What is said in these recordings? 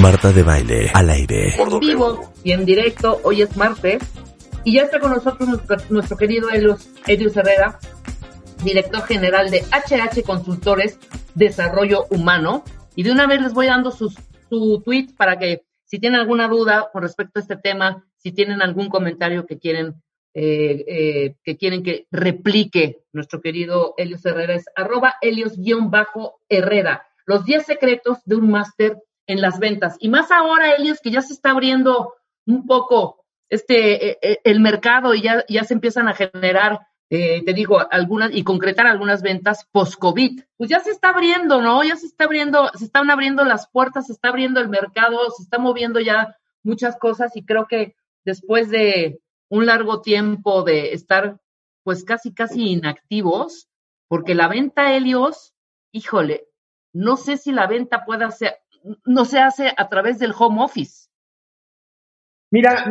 Marta de Baile, al aire. En vivo y en directo, hoy es martes, y ya está con nosotros nuestro, querido Elios, Elios Herrera, director general de HH Consultores Desarrollo Humano. Y de una vez les voy dando sus, su tweet para que si tienen alguna duda con respecto a este tema, si tienen algún comentario que quieren eh, eh, que quieren que replique nuestro querido Helios Herrera es arroba Helios-Herrera. Los 10 secretos de un máster en las ventas. Y más ahora, Helios, que ya se está abriendo un poco este eh, el mercado y ya, ya se empiezan a generar, te digo, algunas y concretar algunas ventas post-COVID. Pues ya se está abriendo, ¿no? Ya se está abriendo, se están abriendo las puertas, se está abriendo el mercado, se está moviendo ya muchas cosas y creo que después de un largo tiempo de estar pues casi, casi inactivos, porque la venta Helios, híjole, no sé si la venta pueda ser, no se hace a través del home office. Mira,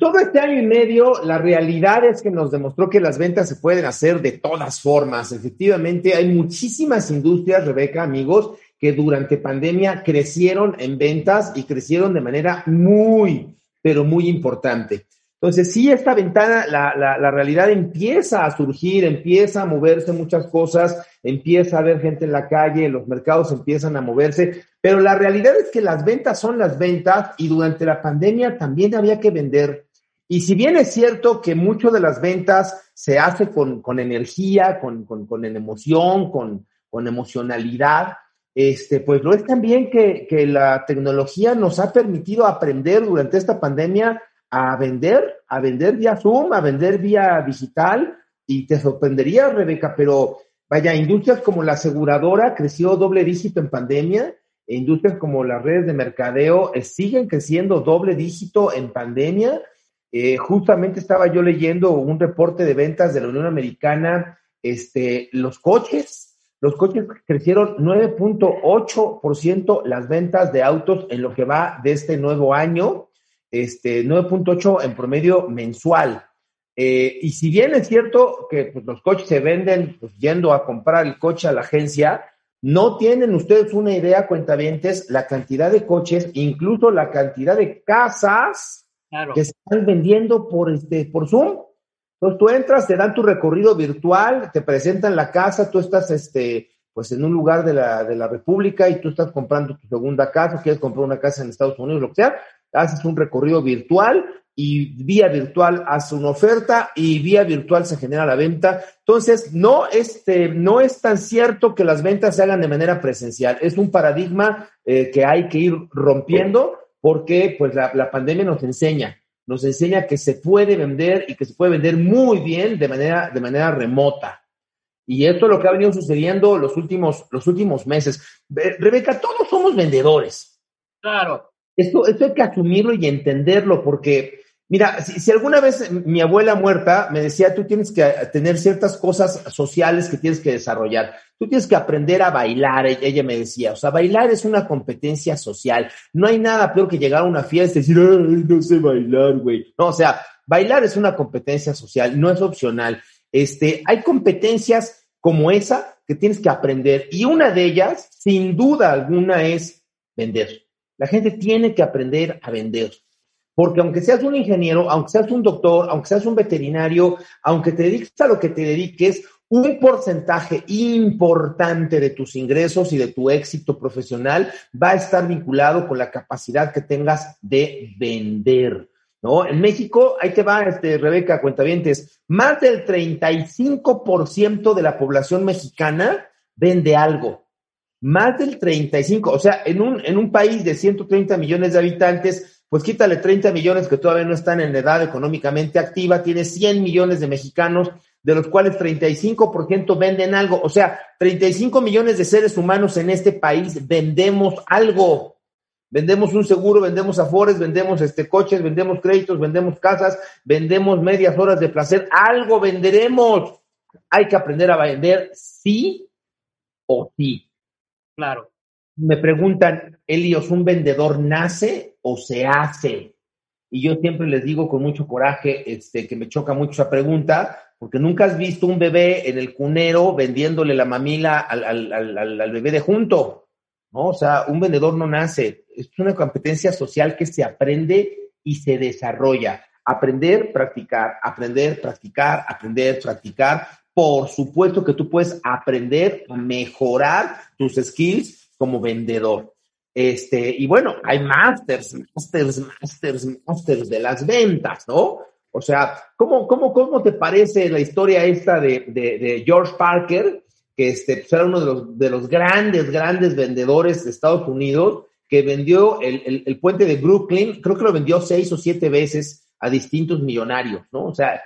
todo este año y medio, la realidad es que nos demostró que las ventas se pueden hacer de todas formas. Efectivamente, hay muchísimas industrias, Rebeca, amigos, que durante pandemia crecieron en ventas y crecieron de manera muy, pero muy importante. Entonces, sí, esta ventana, la, la, la, realidad empieza a surgir, empieza a moverse muchas cosas, empieza a haber gente en la calle, los mercados empiezan a moverse, pero la realidad es que las ventas son las ventas y durante la pandemia también había que vender. Y si bien es cierto que mucho de las ventas se hace con, con energía, con, con, con emoción, con, con emocionalidad, este, pues lo es también que, que la tecnología nos ha permitido aprender durante esta pandemia a vender, a vender vía Zoom, a vender vía digital, y te sorprendería, Rebeca, pero vaya, industrias como la aseguradora creció doble dígito en pandemia, e industrias como las redes de mercadeo eh, siguen creciendo doble dígito en pandemia. Eh, justamente estaba yo leyendo un reporte de ventas de la Unión Americana, este, los coches, los coches crecieron 9.8% las ventas de autos en lo que va de este nuevo año este, 9.8 en promedio mensual. Eh, y si bien es cierto que pues, los coches se venden pues, yendo a comprar el coche a la agencia, no tienen ustedes una idea, cuentavientes, la cantidad de coches, incluso la cantidad de casas que se están vendiendo por, este, por Zoom. Entonces tú entras, te dan tu recorrido virtual, te presentan la casa, tú estás este, pues en un lugar de la, de la República y tú estás comprando tu segunda casa, quieres comprar una casa en Estados Unidos, lo que sea, haces un recorrido virtual y vía virtual haces una oferta y vía virtual se genera la venta. Entonces, no, este, no es tan cierto que las ventas se hagan de manera presencial. Es un paradigma eh, que hay que ir rompiendo porque pues la, la, pandemia nos enseña, nos enseña que se puede vender y que se puede vender muy bien de manera, de manera remota. Y esto es lo que ha venido sucediendo los últimos, los últimos meses. Rebeca, todos somos vendedores. Claro. Esto, esto hay que asumirlo y entenderlo porque, mira, si, alguna vez mi abuela muerta me decía, tú tienes que tener ciertas cosas sociales que tienes que desarrollar, tú tienes que aprender a bailar, ella me decía, o sea, bailar es una competencia social, no hay nada peor que llegar a una fiesta y decir, Ay, no sé bailar, güey. No, o sea, bailar es una competencia social, no es opcional. Este, hay competencias como esa que tienes que aprender y una de ellas, sin duda alguna, es vender. La gente tiene que aprender a vender. Porque aunque seas un ingeniero, aunque seas un doctor, aunque seas un veterinario, aunque te dediques a lo que te dediques, un porcentaje importante de tus ingresos y de tu éxito profesional va a estar vinculado con la capacidad que tengas de vender. ¿No? En México, ahí te va, este, Rebeca, cuentavientes, más del 35% de la población mexicana vende algo. Más del 35, o sea, en un, en un país de 130 millones de habitantes, pues quítale 30 millones que todavía no están en edad económicamente activa, tiene 100 millones de mexicanos, de los cuales 35% venden algo. O sea, 35 millones de seres humanos en este país vendemos algo. Vendemos un seguro, vendemos afores, vendemos este coches, vendemos créditos, vendemos casas, vendemos medias horas de placer. Algo venderemos. Hay que aprender a vender sí o sí. Claro. Me preguntan, Elios, ¿un vendedor nace o se hace? Y yo siempre les digo con mucho coraje, este, que me choca mucho esa pregunta, porque nunca has visto un bebé en el cunero vendiéndole la mamila al, al, al, al bebé de junto. ¿no? O sea, un vendedor no nace, es una competencia social que se aprende y se desarrolla. Aprender, practicar, aprender, practicar, aprender, practicar. Por supuesto que tú puedes aprender a mejorar tus skills como vendedor. Este, y bueno, hay masters, masters, masters, masters de las ventas, ¿no? O sea, ¿cómo, cómo, cómo te parece la historia esta de, de, George Parker, que este, pues, era uno de los, de los grandes, grandes vendedores de Estados Unidos, que vendió el, el, puente de Brooklyn, creo que lo vendió seis o siete veces a distintos millonarios, ¿no? O sea,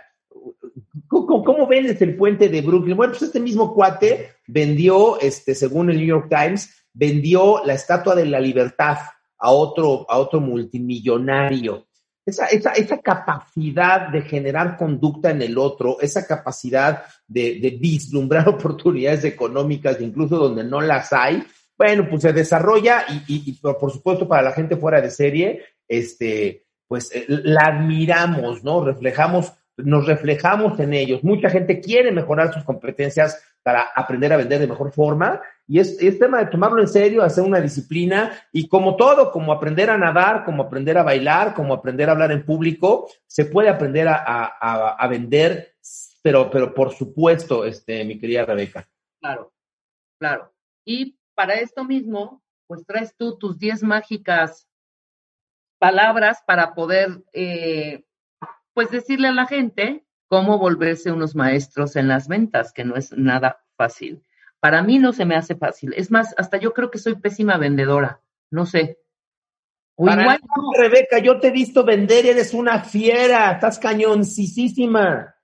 ¿cómo, cómo vendes el puente de Brooklyn? Bueno, pues este mismo cuate vendió, este, según el New York Times, vendió la Estatua de la Libertad a otro, a otro multimillonario. Esa, esa, esa capacidad de generar conducta en el otro, esa capacidad de, de vislumbrar oportunidades económicas, incluso donde no las hay, bueno, pues se desarrolla y, y, por supuesto para la gente fuera de serie, este, pues eh, la admiramos, ¿no? Reflejamos, nos reflejamos en ellos. Mucha gente quiere mejorar sus competencias para aprender a vender de mejor forma y es, es, tema de tomarlo en serio, hacer una disciplina y como todo, como aprender a nadar, como aprender a bailar, como aprender a hablar en público, se puede aprender a, a, a vender, pero, pero por supuesto, este, mi querida Rebeca. Claro, claro. Y para esto mismo, pues traes tú tus 10 mágicas palabras para poder, eh, pues decirle a la gente cómo volverse unos maestros en las ventas, que no es nada fácil. Para mí no se me hace fácil. Es más, hasta yo creo que soy pésima vendedora. No sé. O igual Rebeca, yo te he visto vender, eres una fiera, estás cañoncisísima.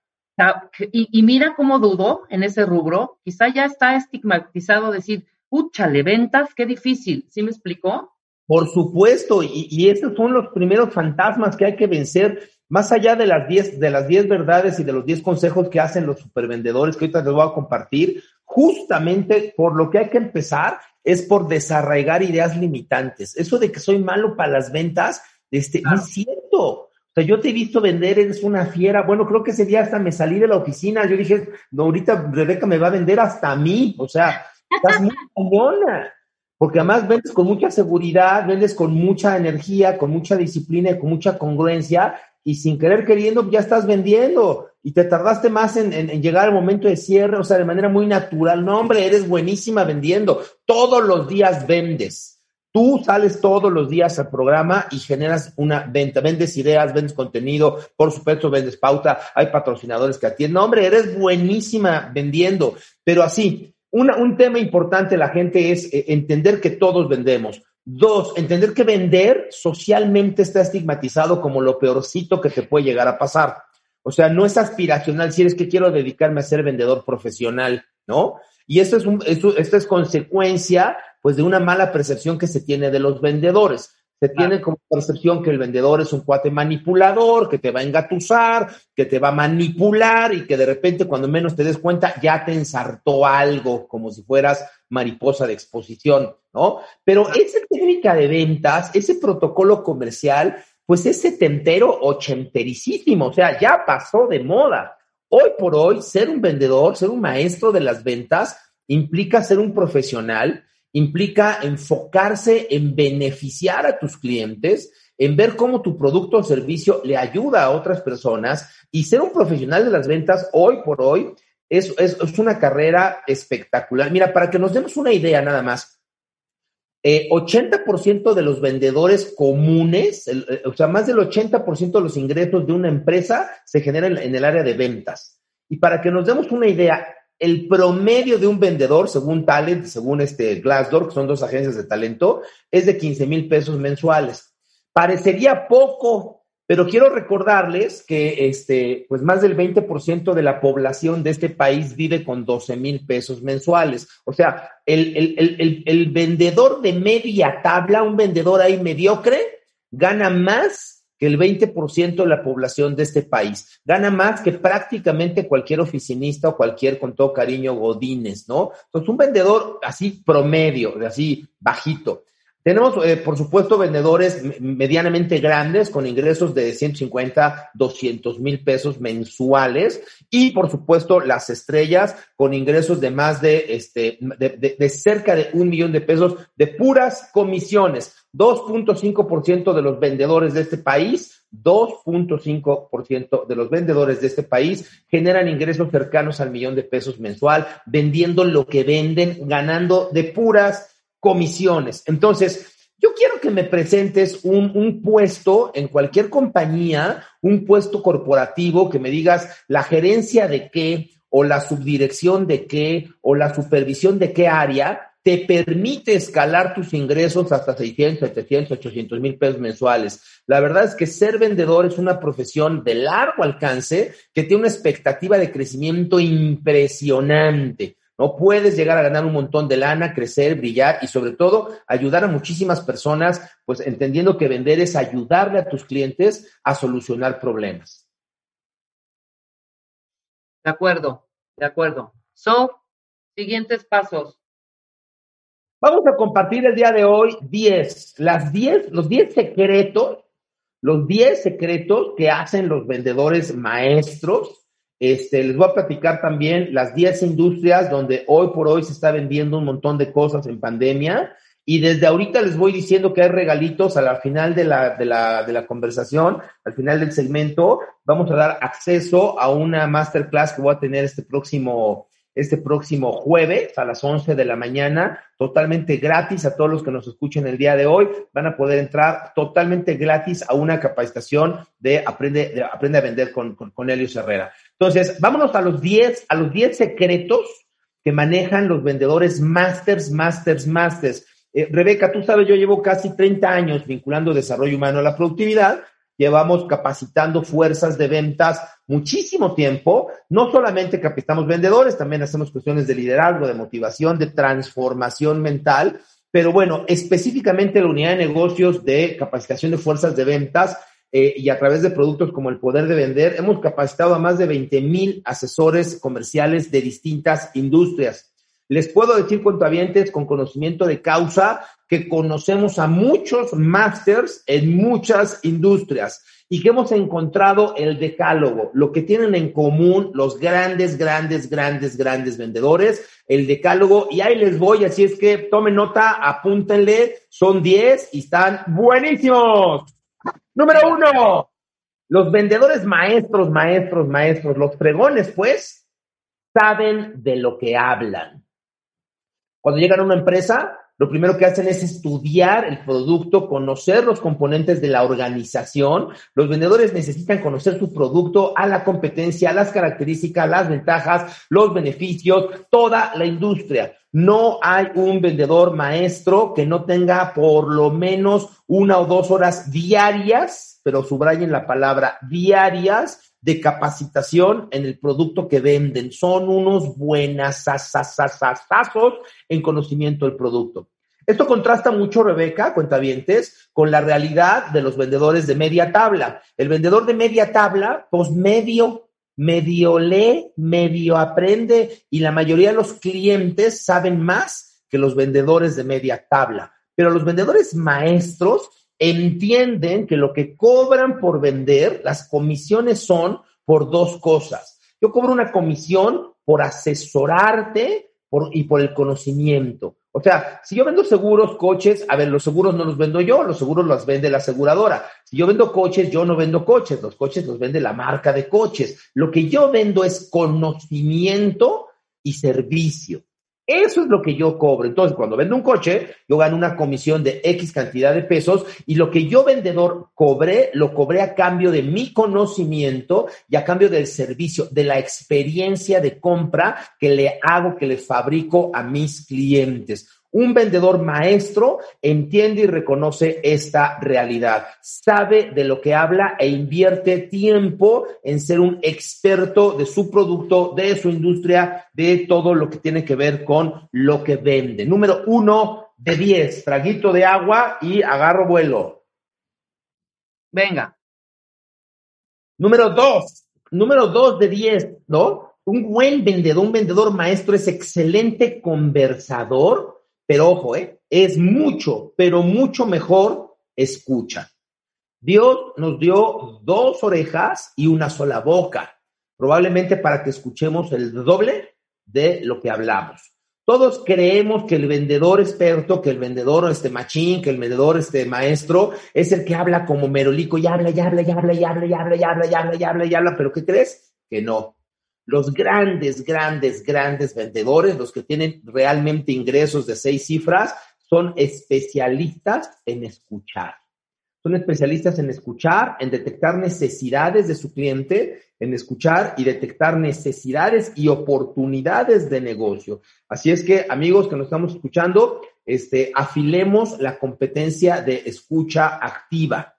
Y, y mira cómo dudo en ese rubro. Quizá ya está estigmatizado decir, úchale, ventas, qué difícil. ¿Sí me explicó? Por supuesto, y, y esos son los primeros fantasmas que hay que vencer más allá de las 10 de las diez verdades y de los 10 consejos que hacen los supervendedores que ahorita les voy a compartir, justamente por lo que hay que empezar es por desarraigar ideas limitantes. Eso de que soy malo para las ventas, este, no es cierto. O sea, yo te he visto vender, eres una fiera. Bueno, creo que ese día hasta me salí de la oficina. Yo dije, no, ahorita Rebeca me va a vender hasta a mí. O sea, estás muy buena. Porque además vendes con mucha seguridad, vendes con mucha energía, con mucha disciplina y con mucha congruencia y sin querer queriendo ya estás vendiendo y te tardaste más en, llegar al momento de cierre, o sea, de manera muy natural. No, hombre, eres buenísima vendiendo. Todos los días vendes. Tú sales todos los días al programa y generas una venta. Vendes ideas, vendes contenido, por supuesto, vendes pauta. Hay patrocinadores que atienden. No, hombre, eres buenísima vendiendo. Pero así, un tema importante la gente es eh, entender que todos vendemos. Dos, entender que vender socialmente está estigmatizado como lo peorcito que te puede llegar a pasar. O sea, no es aspiracional si eres que quiero dedicarme a ser vendedor profesional, ¿no? Y esto es, un, esto, esto es consecuencia, pues, de una mala percepción que se tiene de los vendedores. Se tiene como percepción que el vendedor es un cuate manipulador, que te va a engatusar, que te va a manipular y que de repente cuando menos te des cuenta ya te ensartó algo, como si fueras mariposa de exposición, ¿no? Pero esa técnica de ventas, ese protocolo comercial, pues es setentero ochentericísimo, o sea, ya pasó de moda. Hoy por hoy, ser un vendedor, ser un maestro de las ventas, implica ser un profesional implica enfocarse en beneficiar a tus clientes, en ver cómo tu producto o servicio le ayuda a otras personas y ser un profesional de las ventas hoy por hoy es, es, una carrera espectacular. Mira, para que nos demos una idea nada más, 80% eh, de los vendedores comunes, eh, o sea, más del 80% de los ingresos de una empresa se generan en el área de ventas. Y para que nos demos una idea, el promedio de un vendedor, según Talent, según este Glassdoor, que son dos agencias de talento, es de 15 mil pesos mensuales. Parecería poco, pero quiero recordarles que este, pues más del 20% de la población de este país vive con 12 mil pesos mensuales. O sea, el, el vendedor de media tabla, un vendedor ahí mediocre, gana más que el 20% de la población de este país gana más que prácticamente cualquier oficinista o cualquier, con todo cariño, godines, ¿no? Entonces, un vendedor así promedio, así bajito, Tenemos, eh, por supuesto, vendedores medianamente grandes con ingresos de 150, 200 mil pesos mensuales y, por supuesto, las estrellas con ingresos de más de, este, de, cerca de un millón de pesos de puras comisiones. 2.5% de los vendedores de este país 2.5% de los vendedores de este país generan ingresos cercanos al millón de pesos mensual, vendiendo lo que venden, ganando de puras comisiones. Entonces, yo quiero que me presentes un, puesto en cualquier compañía, un puesto corporativo, que me digas la gerencia de qué, o la subdirección de qué, o la supervisión de qué área, te permite escalar tus ingresos hasta 600, 700, 800 mil pesos mensuales. La verdad es que ser vendedor es una profesión de largo alcance que tiene una expectativa de crecimiento impresionante. No puedes llegar a ganar un montón de lana, crecer, brillar y sobre todo ayudar a muchísimas personas, pues entendiendo que vender es ayudarle a tus clientes a solucionar problemas. De acuerdo, de acuerdo. So, siguientes pasos. Vamos a compartir el día de hoy 10, las 10, los 10 secretos, los 10 secretos que hacen los vendedores maestros este, les voy a platicar también las 10 industrias donde hoy por hoy se está vendiendo un montón de cosas en pandemia. Y desde ahorita les voy diciendo que hay regalitos a final de la, de la, de la conversación, al final del segmento. Vamos a dar acceso a una masterclass que voy a tener este próximo, este próximo jueves a las 11 de la mañana, totalmente gratis a todos los que nos escuchen el día de hoy. Van a poder entrar totalmente gratis a una capacitación de Aprende, de aprende a Vender con, con, con Herrera. Entonces, vámonos a los 10, a los 10 secretos que manejan los vendedores masters, masters, masters. Eh, Rebeca, tú sabes, yo llevo casi 30 años vinculando desarrollo humano a la productividad llevamos capacitando fuerzas de ventas muchísimo tiempo. No solamente capacitamos vendedores, también hacemos cuestiones de liderazgo, de motivación, de transformación mental. Pero bueno, específicamente la unidad de negocios de capacitación de fuerzas de ventas eh, y a través de productos como el poder de vender, hemos capacitado a más de 20 mil asesores comerciales de distintas industrias. Les puedo decir, cuentavientes, con conocimiento de causa, que conocemos a muchos masters en muchas industrias y que hemos encontrado el decálogo, lo que tienen en común los grandes, grandes, grandes, grandes vendedores, el decálogo, y ahí les voy, así es que tomen nota, apúntenle, son 10 y están buenísimos. Número uno, los vendedores maestros, maestros, maestros, los fregones, pues, saben de lo que hablan. Cuando llegan a una empresa, lo primero que hacen es estudiar el producto, conocer los componentes de la organización. Los vendedores necesitan conocer su producto, a la competencia, las características, las ventajas, los beneficios, toda la industria. No hay un vendedor maestro que no tenga por lo menos una o dos horas diarias, pero subrayen la palabra diarias, de capacitación en el producto que venden. Son unos buenas en conocimiento del producto. Esto contrasta mucho, Rebeca, cuentavientes, con la realidad de los vendedores de media tabla. El vendedor de media tabla, pues medio, medio lee, medio aprende y la mayoría de los clientes saben más que los vendedores de media tabla. Pero los vendedores maestros entienden que lo que cobran por vender, las comisiones son por dos cosas. Yo cobro una comisión por asesorarte y por el conocimiento. O sea, si yo vendo seguros, coches, a ver, los seguros no los vendo yo, los seguros los vende la aseguradora. Si yo vendo coches, yo no vendo coches, los coches los vende la marca de coches. Lo que yo vendo es conocimiento y servicio. Eso es lo que yo cobro. Entonces, cuando vendo un coche, yo gano una comisión de X cantidad de pesos y lo que yo vendedor cobré, lo cobré a cambio de mi conocimiento y a cambio del servicio, de la experiencia de compra que le hago, que le fabrico a mis clientes. Un vendedor maestro entiende y reconoce esta realidad, sabe de lo que habla e invierte tiempo en ser un experto de su producto, de su industria, de todo lo que tiene que ver con lo que vende. Número uno de diez, traguito de agua y agarro vuelo. Venga. Número dos, número dos de diez, ¿no? Un buen vendedor, un vendedor maestro es excelente conversador pero ojo, ¿eh? es mucho, pero mucho mejor escucha. Dios nos dio dos orejas y una sola boca, probablemente para que escuchemos el doble de lo que hablamos. Todos creemos que el vendedor experto, que el vendedor este machín, que el vendedor este maestro es el que habla como merolico y habla y habla y habla y habla y habla y habla y habla y habla y habla, pero ¿qué crees? Que no. Los grandes, grandes, grandes vendedores, los que tienen realmente ingresos de seis cifras, son especialistas en escuchar. Son especialistas en escuchar, en detectar necesidades de su cliente, en escuchar y detectar necesidades y oportunidades de negocio. Así es que, amigos que nos estamos escuchando, este, afilemos la competencia de escucha activa.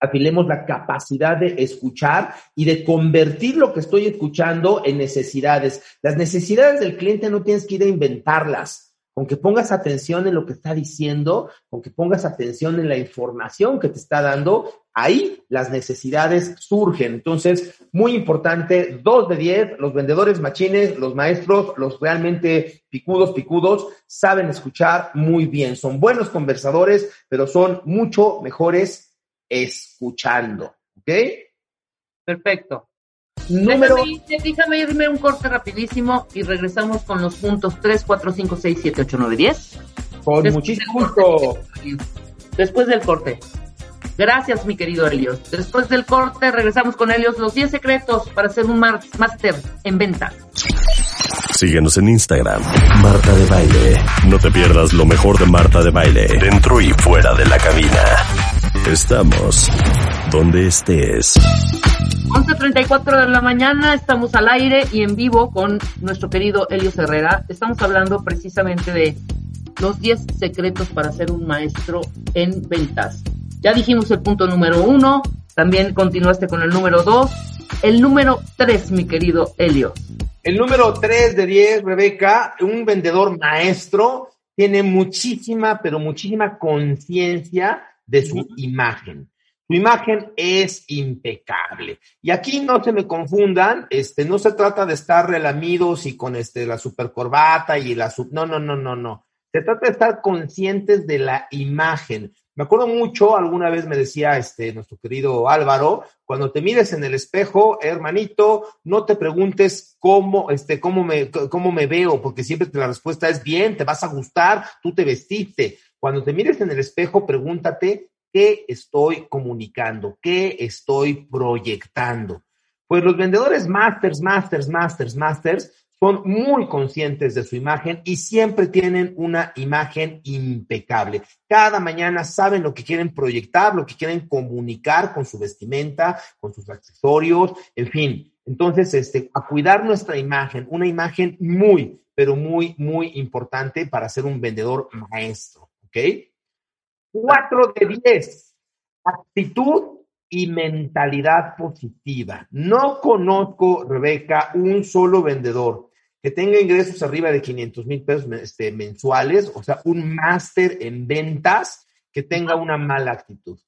Afilemos la capacidad de escuchar y de convertir lo que estoy escuchando en necesidades. Las necesidades del cliente no tienes que ir a inventarlas con que pongas atención en lo que está diciendo, con que pongas atención en la información que te está dando, ahí las necesidades surgen. Entonces, muy importante, dos de diez, los vendedores machines, los maestros, los realmente picudos, picudos, saben escuchar muy bien. Son buenos conversadores, pero son mucho mejores escuchando. ¿Ok? Perfecto. Número... Déjame, irme un corte rapidísimo y regresamos con los puntos 3, 4, 5, 6, 7, 8, 9, 10. Con muchísimo gusto. Después del corte. Gracias, mi querido Helios. Después del corte, regresamos con Helios, los 10 secretos para ser un máster en venta. Síguenos en Instagram, Marta de Baile. No te pierdas lo mejor de Marta de Baile, dentro y fuera de la cabina. Estamos donde estés. 11.34 de la mañana, estamos al aire y en vivo con nuestro querido Elio Herrera. Estamos hablando precisamente de los 10 secretos para ser un maestro en ventas. Ya dijimos el punto número uno, también continuaste con el número dos. El número tres, mi querido Elio. El número tres de 10, Rebeca, un vendedor maestro tiene muchísima, pero muchísima conciencia de su imagen. Su imagen es impecable. Y aquí no se me confundan, este, no se trata de estar relamidos y con este, la super corbata y la sub, no, no, no, no, no. Se trata de estar conscientes de la imagen. Me acuerdo mucho, alguna vez me decía este, nuestro querido Álvaro, cuando te mires en el espejo, hermanito, no te preguntes cómo, este, cómo me, cómo me veo, porque siempre la respuesta es bien, te vas a gustar, tú te vestiste. Cuando te mires en el espejo, pregúntate ¿Qué estoy comunicando? ¿Qué estoy proyectando? Pues los vendedores masters, masters, masters, masters son muy conscientes de su imagen y siempre tienen una imagen impecable. Cada mañana saben lo que quieren proyectar, lo que quieren comunicar con su vestimenta, con sus accesorios, en fin. Entonces, este, a cuidar nuestra imagen, una imagen muy, pero muy, muy importante para ser un vendedor maestro, ¿ok? 4 de 10. Actitud y mentalidad positiva. No conozco, Rebeca, un solo vendedor que tenga ingresos arriba de 500 mil pesos este, mensuales, o sea, un máster en ventas que tenga una mala actitud.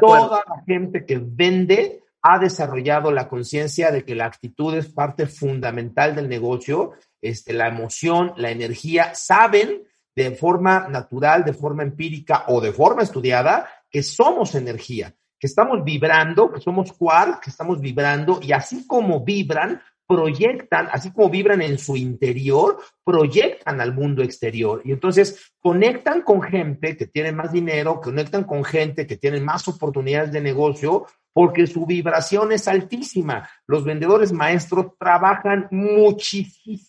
Toda la gente que vende ha desarrollado la conciencia de que la actitud es parte fundamental del negocio, este, la emoción, la energía, saben de forma natural, de forma empírica o de forma estudiada, que somos energía, que estamos vibrando, que somos quark, que estamos vibrando y así como vibran, proyectan, así como vibran en su interior, proyectan al mundo exterior. Y entonces conectan con gente que tiene más dinero, conectan con gente que tiene más oportunidades de negocio, porque su vibración es altísima. Los vendedores maestros trabajan muchísimo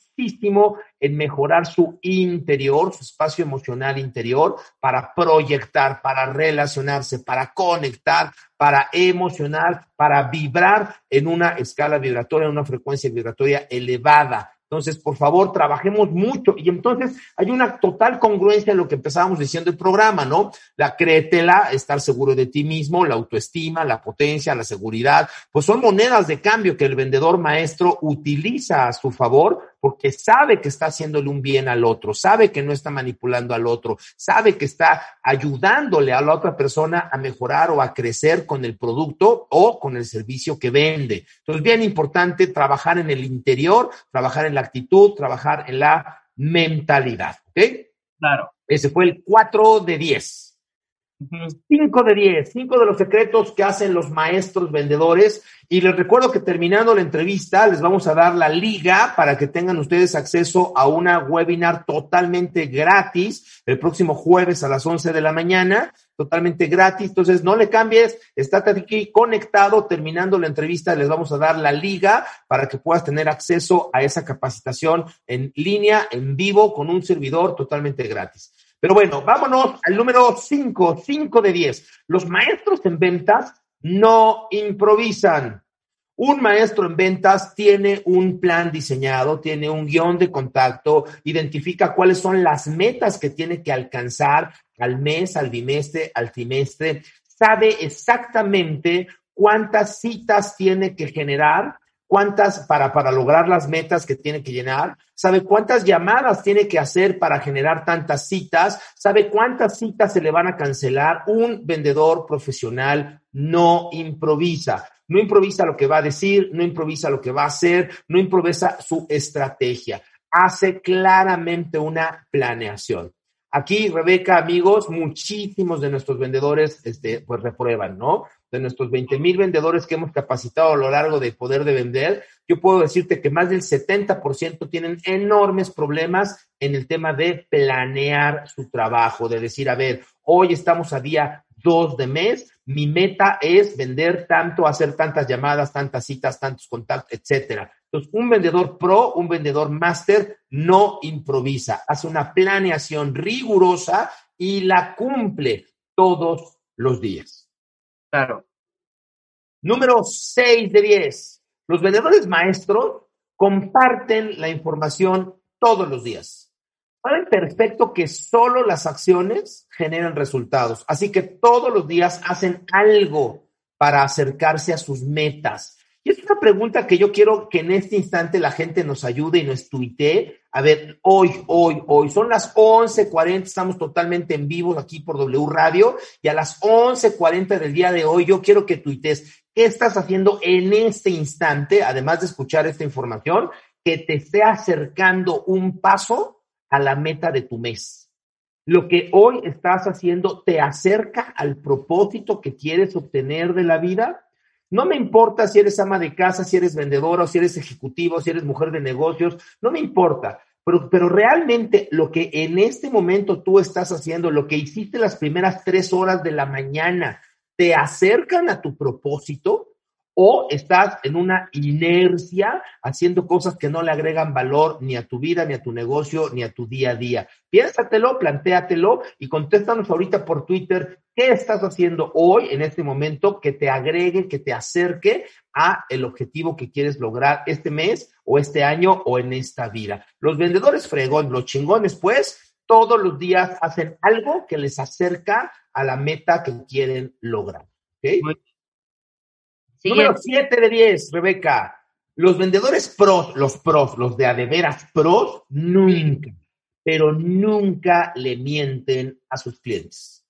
en mejorar su interior, su espacio emocional interior, para proyectar, para relacionarse, para conectar, para emocionar, para vibrar en una escala vibratoria, en una frecuencia vibratoria elevada. Entonces, por favor, trabajemos mucho. Y entonces hay una total congruencia en lo que empezábamos diciendo el programa, ¿no? La créetela, estar seguro de ti mismo, la autoestima, la potencia, la seguridad, pues son monedas de cambio que el vendedor maestro utiliza a su favor porque sabe que está haciéndole un bien al otro, sabe que no está manipulando al otro, sabe que está ayudándole a la otra persona a mejorar o a crecer con el producto o con el servicio que vende. Entonces, bien importante trabajar en el interior, trabajar en la actitud, trabajar en la mentalidad. ¿Ok? Claro. Ese fue el 4 de 10. 5 de 10, 5 de los secretos que hacen los maestros vendedores. Y les recuerdo que terminando la entrevista, les vamos a dar la liga para que tengan ustedes acceso a una webinar totalmente gratis el próximo jueves a las 11 de la mañana, totalmente gratis. Entonces, no le cambies, estate aquí conectado. Terminando la entrevista, les vamos a dar la liga para que puedas tener acceso a esa capacitación en línea, en vivo, con un servidor totalmente gratis. Pero bueno, vámonos al número 5, 5 de 10. Los maestros en ventas no improvisan. Un maestro en ventas tiene un plan diseñado, tiene un guion de contacto, identifica cuáles son las metas que tiene que alcanzar al mes, al bimestre, al trimestre, sabe exactamente cuántas citas tiene que generar cuántas para, para lograr las metas que tiene que llenar, sabe cuántas llamadas tiene que hacer para generar tantas citas, sabe cuántas citas se le van a cancelar. Un vendedor profesional no improvisa. No improvisa lo que va a decir, no improvisa lo que va a hacer, no improvisa su estrategia. Hace claramente una planeación. Aquí, Rebeca, amigos, muchísimos de nuestros vendedores, este, pues reprueban, ¿no? De nuestros 20 mil vendedores que hemos capacitado a lo largo del poder de vender, yo puedo decirte que más del 70% tienen enormes problemas en el tema de planear su trabajo, de decir, a ver, hoy estamos a día 2 de mes, mi meta es vender tanto, hacer tantas llamadas, tantas citas, tantos contactos, etcétera. Entonces, un vendedor pro, un vendedor máster, no improvisa, hace una planeación rigurosa y la cumple todos los días. Claro. Número 6 de 10. Los vendedores maestros comparten la información todos los días. Saben perfecto que solo las acciones generan resultados. Así que todos los días hacen algo para acercarse a sus metas. Y es una pregunta que yo quiero que en este instante la gente nos ayude y nos tuitee. A ver, hoy, hoy, hoy, son las 11.40, estamos totalmente en vivo aquí por W Radio y a las 11.40 del día de hoy yo quiero que tuites qué estás haciendo en este instante, además de escuchar esta información, que te esté acercando un paso a la meta de tu mes. Lo que hoy estás haciendo te acerca al propósito que quieres obtener de la vida no me importa si eres ama de casa, si eres vendedora o si eres ejecutivo, si eres mujer de negocios, no me importa. Pero, pero realmente lo que en este momento tú estás haciendo, lo que hiciste las primeras tres horas de la mañana, ¿te acercan a tu propósito? O estás en una inercia haciendo cosas que no le agregan valor ni a tu vida, ni a tu negocio, ni a tu día a día. Piénsatelo, plantéatelo y contéstanos ahorita por Twitter qué estás haciendo hoy, en este momento, que te agregue, que te acerque a el objetivo que quieres lograr este mes o este año o en esta vida. Los vendedores fregón, los chingones, pues, todos los días hacen algo que les acerca a la meta que quieren lograr. ¿okay? Número 7 de 10, Rebeca. Los vendedores pros, los pros, los de adeveras pros, nunca, pero nunca le mienten a sus clientes.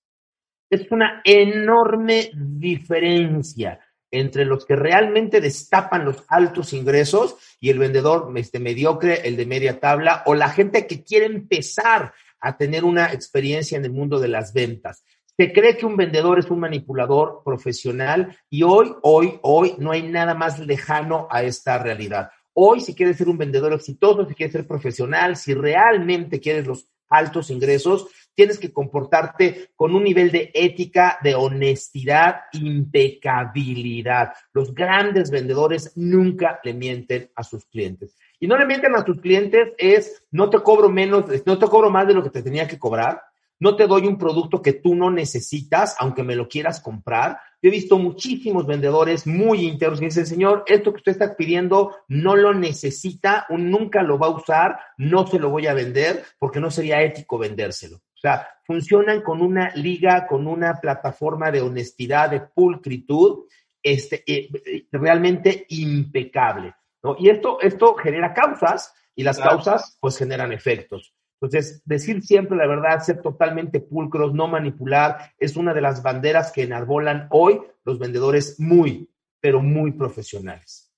Es una enorme diferencia entre los que realmente destapan los altos ingresos y el vendedor este, mediocre, el de media tabla, o la gente que quiere empezar a tener una experiencia en el mundo de las ventas. Se cree que un vendedor es un manipulador profesional y hoy, hoy, hoy no hay nada más lejano a esta realidad. Hoy, si quieres ser un vendedor exitoso, si quieres ser profesional, si realmente quieres los altos ingresos, tienes que comportarte con un nivel de ética, de honestidad, impecabilidad. Los grandes vendedores nunca le mienten a sus clientes. Y no le mienten a sus clientes es, no te cobro menos, no te cobro más de lo que te tenía que cobrar no te doy un producto que tú no necesitas, aunque me lo quieras comprar. Yo he visto muchísimos vendedores muy internos que dicen, señor, esto que usted está pidiendo no lo necesita, nunca lo va a usar, no se lo voy a vender porque no sería ético vendérselo. O sea, funcionan con una liga, con una plataforma de honestidad, de pulcritud, este, eh, eh, realmente impecable. ¿no? Y esto, esto genera causas y las causas pues generan efectos. Entonces, decir siempre la verdad, ser totalmente pulcros, no manipular, es una de las banderas que enarbolan hoy los vendedores muy, pero muy profesionales.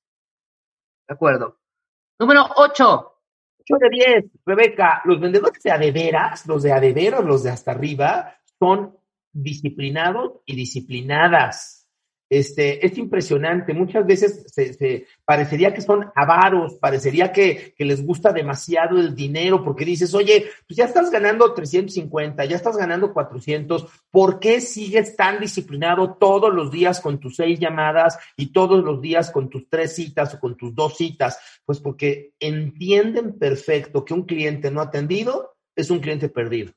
De acuerdo. Número 8. 8 de 10, Rebeca, los vendedores de adeveras, los de adeveros, los de hasta arriba, son disciplinados y disciplinadas. Este, es impresionante. Muchas veces se, parecería que son avaros, parecería que, que, les gusta demasiado el dinero, porque dices, oye, pues ya estás ganando 350, ya estás ganando 400, ¿por qué sigues tan disciplinado todos los días con tus seis llamadas y todos los días con tus tres citas o con tus dos citas? Pues porque entienden perfecto que un cliente no atendido es un cliente perdido.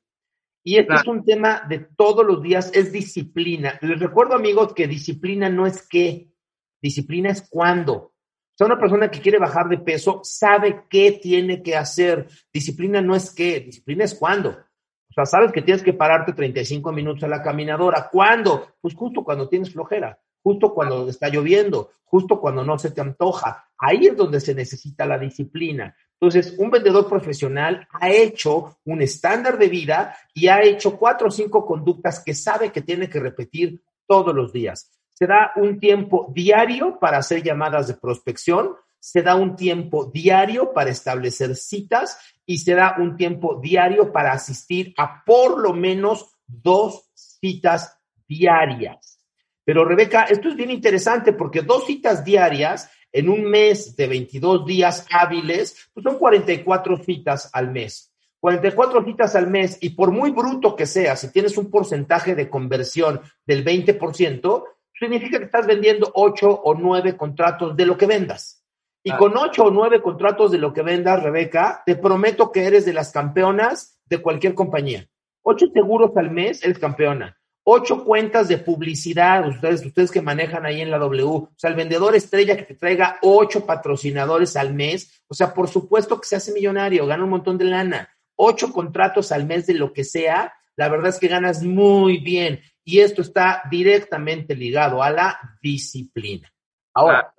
Y este es un tema de todos los días, es disciplina. Les recuerdo, amigos, que disciplina no es qué, disciplina es cuándo. O sea, una persona que quiere bajar de peso sabe qué tiene que hacer. Disciplina no es qué, disciplina es cuándo. O sea, sabes que tienes que pararte 35 minutos a la caminadora. ¿Cuándo? Pues justo cuando tienes flojera, justo cuando está lloviendo, justo cuando no se te antoja. Ahí es donde se necesita la disciplina. Entonces, un vendedor profesional ha hecho un estándar de vida y ha hecho cuatro o cinco conductas que sabe que tiene que repetir todos los días. Se da un tiempo diario para hacer llamadas de prospección, se da un tiempo diario para establecer citas y se da un tiempo diario para asistir a por lo menos dos citas diarias. Pero Rebeca, esto es bien interesante porque dos citas diarias en un mes de 22 días hábiles, pues son 44 citas al mes. 44 citas al mes y por muy bruto que sea, si tienes un porcentaje de conversión del 20%, significa que estás vendiendo 8 o 9 contratos de lo que vendas. Y ah. con 8 o 9 contratos de lo que vendas, Rebeca, te prometo que eres de las campeonas de cualquier compañía. 8 seguros al mes, eres campeona ocho cuentas de publicidad, ustedes, ustedes que manejan ahí en la W, o sea, el vendedor estrella que te traiga ocho patrocinadores al mes, o sea, por supuesto que se hace millonario, gana un montón de lana, ocho contratos al mes de lo que sea, la verdad es que ganas muy bien. Y esto está directamente ligado a la disciplina. Ahora,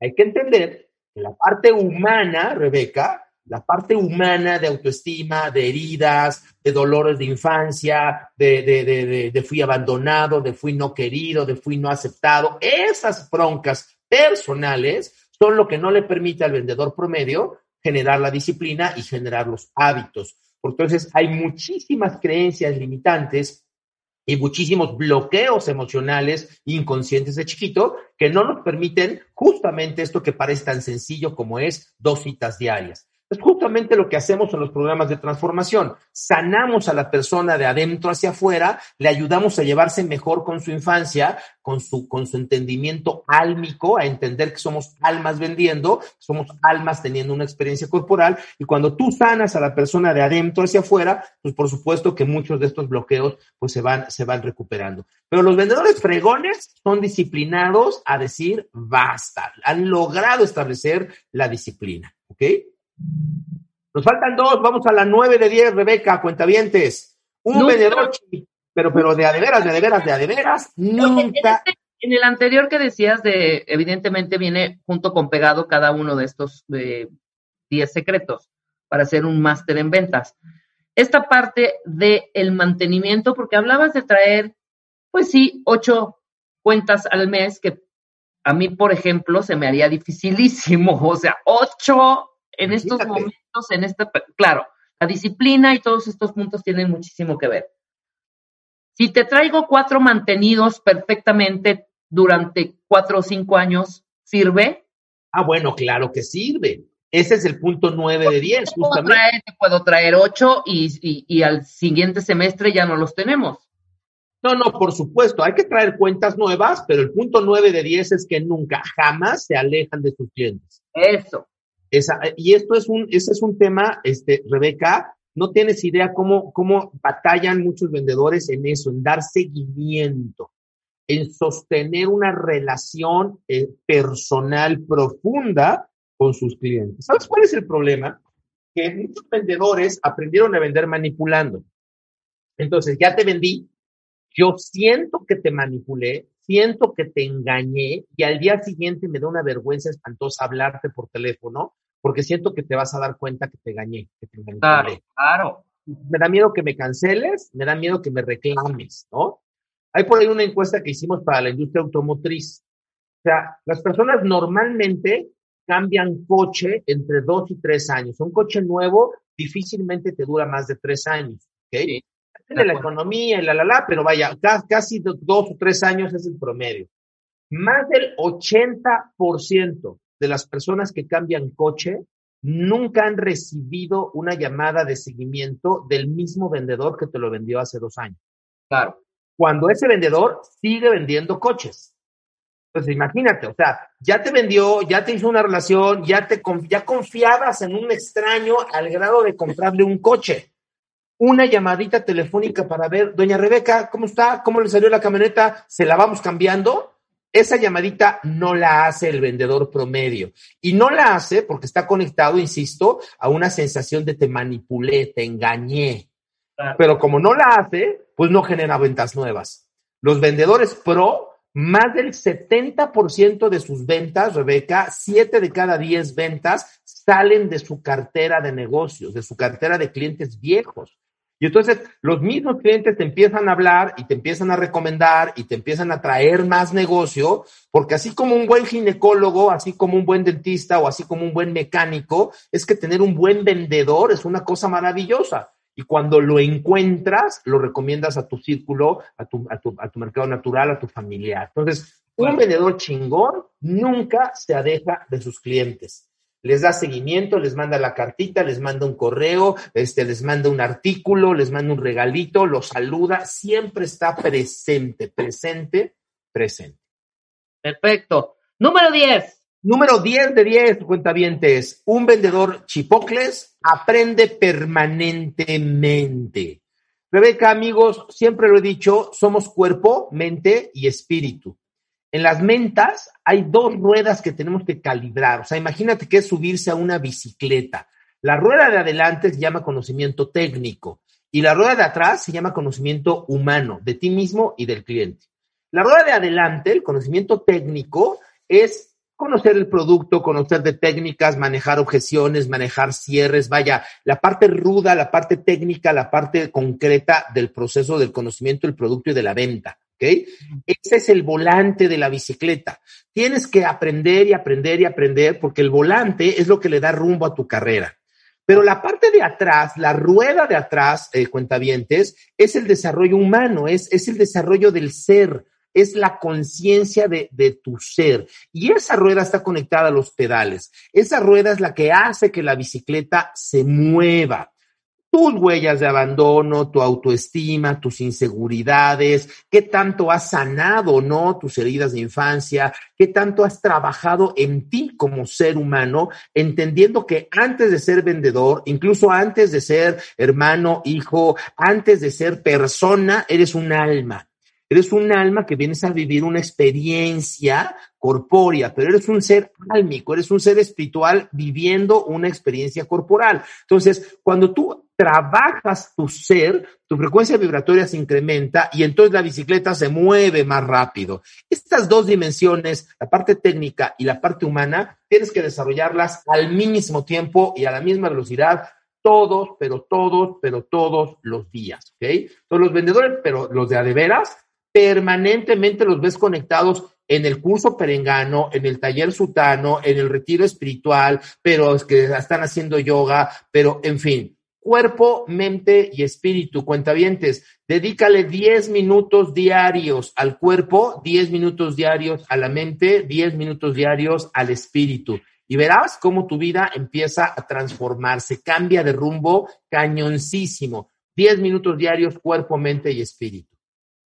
hay que entender que la parte humana, Rebeca, la parte humana de autoestima, de heridas, de dolores de infancia, de, de, de, de, fui abandonado, de fui no querido, de fui no aceptado, esas broncas personales son lo que no le permite al vendedor promedio generar la disciplina y generar los hábitos. Entonces, hay muchísimas creencias limitantes y muchísimos bloqueos emocionales inconscientes de chiquito que no nos permiten justamente esto que parece tan sencillo como es dos citas diarias. Es justamente lo que hacemos en los programas de transformación. Sanamos a la persona de adentro hacia afuera, le ayudamos a llevarse mejor con su infancia, con su, con su entendimiento álmico, a entender que somos almas vendiendo, somos almas teniendo una experiencia corporal. Y cuando tú sanas a la persona de adentro hacia afuera, pues por supuesto que muchos de estos bloqueos pues se van, se van recuperando. Pero los vendedores fregones son disciplinados a decir basta. Han logrado establecer la disciplina. ¿Ok? Nos faltan dos, vamos a la nueve de diez, Rebeca, cuentavientes. Un vendedor, pero, pero de adeveras, de adeveras, de adeveras, nunca. En el anterior que decías de, evidentemente viene junto con pegado cada uno de estos de 10 secretos para hacer un máster en ventas. Esta parte de el mantenimiento, porque hablabas de traer, pues sí, ocho cuentas al mes, que a mí, por ejemplo, se me haría dificilísimo. O sea, ocho en estos momentos, en este, claro, la disciplina y todos estos puntos tienen muchísimo que ver. Si te traigo cuatro mantenidos perfectamente durante cuatro o cinco años, ¿sirve? Ah, bueno, claro que sirve. Ese es el punto nueve de diez, justamente. Traer, te puedo traer ocho y, y, y al siguiente semestre ya no los tenemos. No, no, por supuesto, hay que traer cuentas nuevas, pero el punto nueve de diez es que nunca, jamás se alejan de sus clientes. Eso. Esa, y esto es un, ese es un tema, este, Rebeca, no tienes idea cómo, cómo batallan muchos vendedores en eso, en dar seguimiento, en sostener una relación eh, personal profunda con sus clientes. ¿Sabes cuál es el problema? Que muchos vendedores aprendieron a vender manipulando. Entonces, ya te vendí, yo siento que te manipulé, siento que te engañé y al día siguiente me da una vergüenza espantosa hablarte por teléfono porque siento que te vas a dar cuenta que te engañé, que te engañé. Claro, claro. Me da miedo que me canceles, me da miedo que me reclames, ¿no? Hay por ahí una encuesta que hicimos para la industria automotriz. O sea, las personas normalmente cambian coche entre dos y tres años. Un coche nuevo difícilmente te dura más de tres años. De la economía y la, la, la, pero vaya, casi dos o tres años es el promedio. Más del 80% de las personas que cambian coche nunca han recibido una llamada de seguimiento del mismo vendedor que te lo vendió hace dos años. Claro. Cuando ese vendedor sigue vendiendo coches. Entonces, imagínate, o sea, ya te vendió, ya te hizo una relación, ya, te, ya confiabas en un extraño al grado de comprarle un coche una llamadita telefónica para ver, doña Rebeca, ¿cómo está? ¿Cómo le salió la camioneta? ¿Se la vamos cambiando? Esa llamadita no la hace el vendedor promedio. Y no la hace porque está conectado, insisto, a una sensación de te manipulé, te engañé. Pero como no la hace, pues no genera ventas nuevas. Los vendedores pro, más del 70% de sus ventas, Rebeca, 7 de cada 10 ventas salen de su cartera de negocios, de su cartera de clientes viejos. Y entonces los mismos clientes te empiezan a hablar y te empiezan a recomendar y te empiezan a traer más negocio, porque así como un buen ginecólogo, así como un buen dentista o así como un buen mecánico, es que tener un buen vendedor es una cosa maravillosa. Y cuando lo encuentras, lo recomiendas a tu círculo, a tu, a tu, a tu mercado natural, a tu familiar. Entonces, un vendedor chingón nunca se aleja de sus clientes les da seguimiento, les manda la cartita, les manda un correo, este, les manda un artículo, les manda un regalito, los saluda, siempre está presente, presente, presente. Perfecto. Número 10. Número 10 de 10, cuentavientes. Un vendedor chipocles aprende permanentemente. Rebeca, amigos, siempre lo he dicho, somos cuerpo, mente y espíritu. En las mentas hay dos ruedas que tenemos que calibrar. O sea, imagínate que es subirse a una bicicleta. La rueda de adelante se llama conocimiento técnico y la rueda de atrás se llama conocimiento humano de ti mismo y del cliente. La rueda de adelante, el conocimiento técnico, es conocer el producto, conocer de técnicas, manejar objeciones, manejar cierres, vaya, la parte ruda, la parte técnica, la parte concreta del proceso del conocimiento del producto y de la venta. ¿Ok? Ese es el volante de la bicicleta. Tienes que aprender y aprender y aprender porque el volante es lo que le da rumbo a tu carrera. Pero la parte de atrás, la rueda de atrás, eh, cuentavientes, es el desarrollo humano, es, es el desarrollo del ser, es la conciencia de, de, tu ser. Y esa rueda está conectada a los pedales. Esa rueda es la que hace que la bicicleta se mueva tus huellas de abandono, tu autoestima, tus inseguridades, qué tanto has sanado, ¿no? Tus heridas de infancia, qué tanto has trabajado en ti como ser humano, entendiendo que antes de ser vendedor, incluso antes de ser hermano, hijo, antes de ser persona, eres un alma. Eres un alma que vienes a vivir una experiencia corpórea, pero eres un ser álmico, eres un ser espiritual viviendo una experiencia corporal. Entonces, cuando tú trabajas tu ser, tu frecuencia vibratoria se incrementa y entonces la bicicleta se mueve más rápido. Estas dos dimensiones, la parte técnica y la parte humana, tienes que desarrollarlas al mismo tiempo y a la misma velocidad todos, pero todos, pero todos los días, ¿ok? Todos los vendedores, pero los de adeveras, permanentemente los ves conectados en el curso perengano, en el taller sutano, en el retiro espiritual, pero es que están haciendo yoga, pero en fin, cuerpo, mente y espíritu. Cuentavientes, dedícale 10 minutos diarios al cuerpo, 10 minutos diarios a la mente, 10 minutos diarios al espíritu. Y verás cómo tu vida empieza a transformarse, cambia de rumbo cañoncísimo. 10 minutos diarios, cuerpo, mente y espíritu.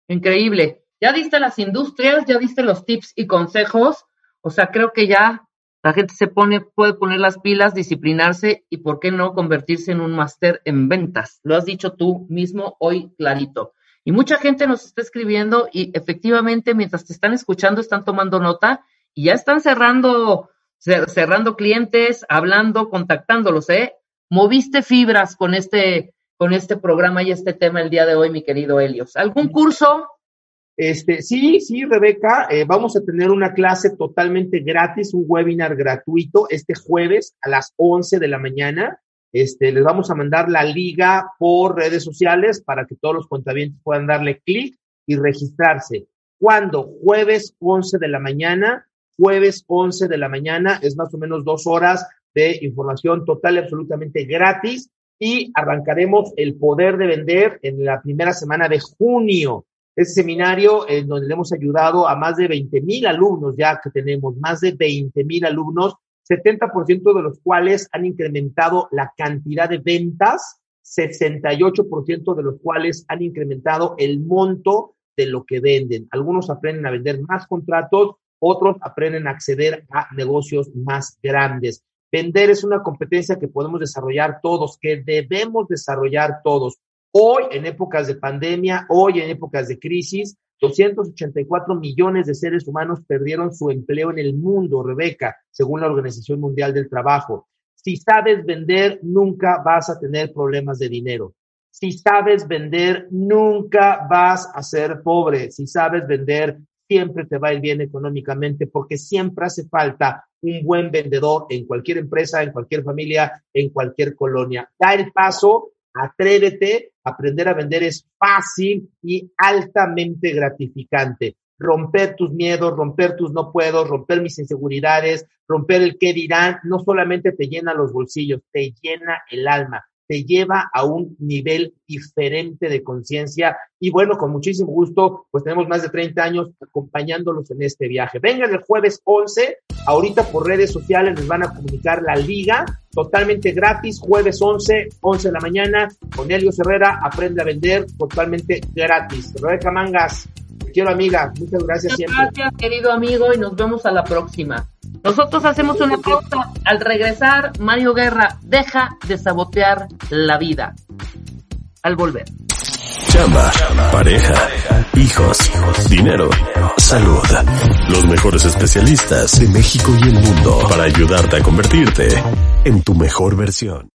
Increíble. Ya diste las industrias, ya diste los tips y consejos. O sea, creo que ya la gente se pone, puede poner las pilas, disciplinarse y, ¿por qué no, convertirse en un máster en ventas? Lo has dicho tú mismo hoy clarito. Y mucha gente nos está escribiendo y efectivamente, mientras te están escuchando, están tomando nota y ya están cerrando, cerrando clientes, hablando, contactándolos, ¿eh? Moviste fibras con este, con este programa y este tema el día de hoy, mi querido Helios. ¿Algún curso este, sí, sí, Rebeca, eh, vamos a tener una clase totalmente gratis, un webinar gratuito este jueves a las 11 de la mañana. Este, les vamos a mandar la liga por redes sociales para que todos los contabientes puedan darle clic y registrarse. ¿Cuándo? Jueves 11 de la mañana. jueves 11 de la mañana, es más o menos dos horas de información total y absolutamente gratis y arrancaremos el poder de vender en la primera semana de junio. Este seminario en donde le hemos ayudado a más de 20 mil alumnos, ya que tenemos más de 20 mil alumnos, 70% de los cuales han incrementado la cantidad de ventas, 68% de los cuales han incrementado el monto de lo que venden. Algunos aprenden a vender más contratos, otros aprenden a acceder a negocios más grandes. Vender es una competencia que podemos desarrollar todos, que debemos desarrollar todos. Hoy, en épocas de pandemia, hoy en épocas de crisis, 284 millones de seres humanos perdieron su empleo en el mundo, Rebeca, según la Organización Mundial del Trabajo. Si sabes vender, nunca vas a tener problemas de dinero. Si sabes vender, nunca vas a ser pobre. Si sabes vender, siempre te va a ir bien económicamente porque siempre hace falta un buen vendedor en cualquier empresa, en cualquier familia, en cualquier colonia. Da el paso, atrévete, aprender a vender es fácil y altamente gratificante. Romper tus miedos, romper tus no puedo, romper mis inseguridades, romper el qué dirán, no solamente te llena los bolsillos, te llena el alma te lleva a un nivel diferente de conciencia. Y bueno, con muchísimo gusto, pues tenemos más de 30 años acompañándolos en este viaje. Vengan el jueves 11, ahorita por redes sociales les van a comunicar la liga, totalmente gratis, jueves 11, 11 de la mañana, con Helio Herrera, aprende a vender totalmente gratis. Rebeca Mangas, te quiero amiga, muchas gracias siempre. Gracias querido amigo y nos vemos a la próxima. Nosotros hacemos una pausa. Al regresar, Mario Guerra deja de sabotear la vida. Al volver. Chamba, pareja, hijos, dinero, salud. Los mejores especialistas de México y el mundo para ayudarte a convertirte en tu mejor versión.